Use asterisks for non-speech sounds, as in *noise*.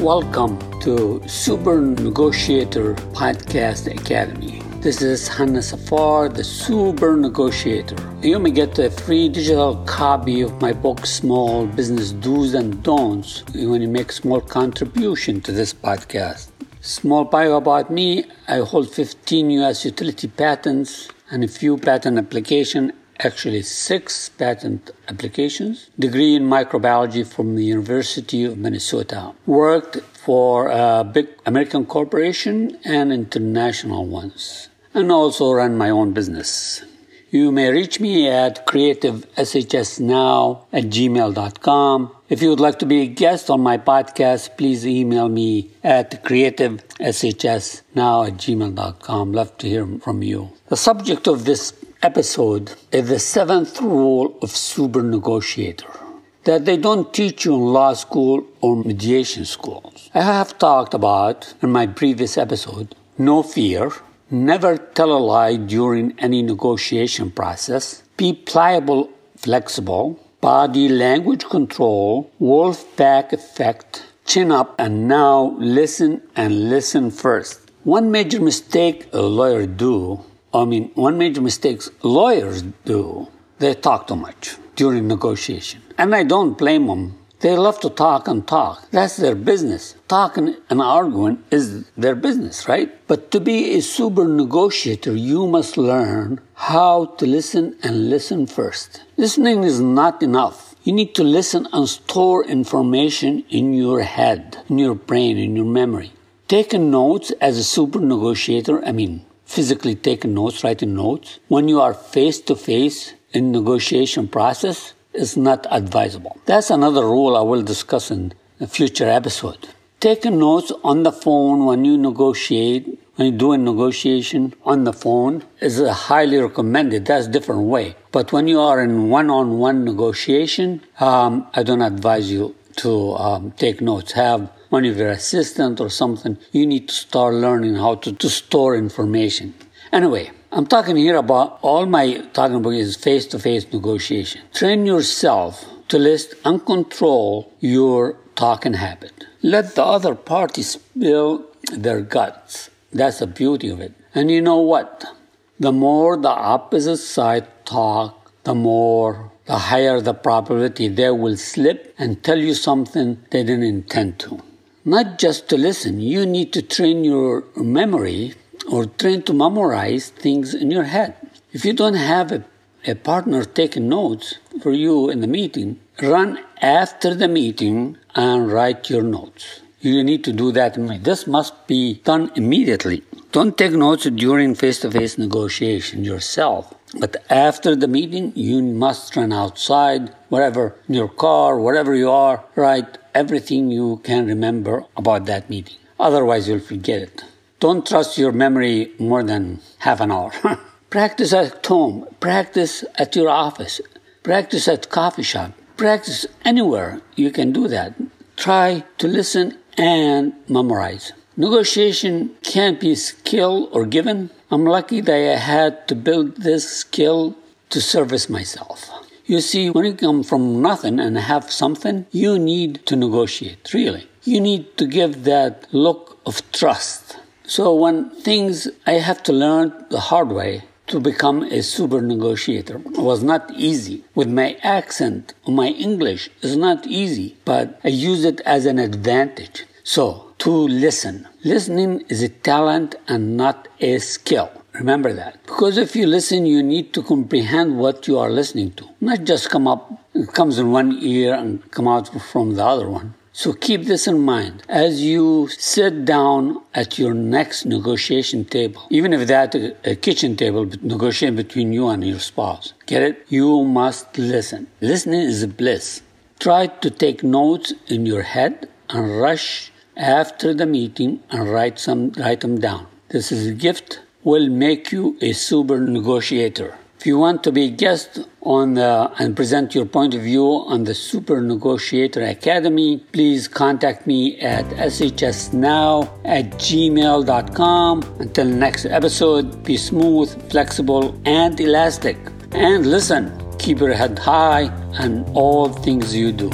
Welcome to Super Negotiator Podcast Academy. This is Hannah Safar, the Super Negotiator. You may get a free digital copy of my book, Small Business Do's and Don'ts, when you make a small contribution to this podcast. Small bio about me, I hold 15 US utility patents and a few patent application actually six patent applications. Degree in microbiology from the University of Minnesota. Worked for a big American corporation and international ones. And also run my own business. You may reach me at creativeshsnow at gmail.com. If you would like to be a guest on my podcast, please email me at creativeshsnow at gmail.com. Love to hear from you. The subject of this episode is the seventh rule of super negotiator that they don't teach you in law school or mediation schools. I have talked about in my previous episode no fear, never tell a lie during any negotiation process, be pliable, flexible, body language control, wolf pack effect, chin up, and now listen and listen first. One major mistake a lawyer do I mean, one major mistake lawyers do, they talk too much during negotiation. And I don't blame them. They love to talk and talk. That's their business. Talking and arguing is their business, right? But to be a super negotiator, you must learn how to listen and listen first. Listening is not enough. You need to listen and store information in your head, in your brain, in your memory. Taking notes as a super negotiator, I mean, physically taking notes, writing notes, when you are face to face in negotiation process is not advisable. That's another rule I will discuss in a future episode. Taking notes on the phone when you negotiate, when you do a negotiation on the phone is highly recommended. That's a different way. But when you are in one-on-one negotiation, um, I don't advise you to um, take notes. Have one of your assistant or something, you need to start learning how to, to store information. Anyway, I'm talking here about all my talking about is face to face negotiation. Train yourself to list and control your talking habit. Let the other party spill their guts. That's the beauty of it. And you know what? The more the opposite side talk, the more the higher the probability they will slip and tell you something they didn't intend to not just to listen. You need to train your memory or train to memorize things in your head. If you don't have a, a partner taking notes for you in the meeting, run after the meeting and write your notes. You need to do that. This must be done immediately. Don't take notes during face to face negotiation yourself. But after the meeting, you must run outside, wherever, in your car, wherever you are, write everything you can remember about that meeting. Otherwise, you'll forget it. Don't trust your memory more than half an hour. *laughs* practice at home, practice at your office, practice at coffee shop, practice anywhere you can do that. Try to listen and memorize. Negotiation can't be skill or given. I'm lucky that I had to build this skill to service myself. You see, when you come from nothing and have something, you need to negotiate, really. You need to give that look of trust. So when things I have to learn the hard way to become a super negotiator it was not easy. With my accent, my English is not easy, but I use it as an advantage. So to listen. Listening is a talent and not a skill. Remember that. Because if you listen, you need to comprehend what you are listening to. Not just come up, it comes in one ear and come out from the other one. So keep this in mind as you sit down at your next negotiation table, even if that's uh, a kitchen table negotiating between you and your spouse. Get it? You must listen. Listening is a bliss. Try to take notes in your head and rush after the meeting and write some write them down. This is a gift will make you a super negotiator. If you want to be a guest on the, and present your point of view on the Super Negotiator Academy, please contact me at shsnow at gmail.com. Until next episode, be smooth, flexible, and elastic. And listen, keep your head high on all things you do.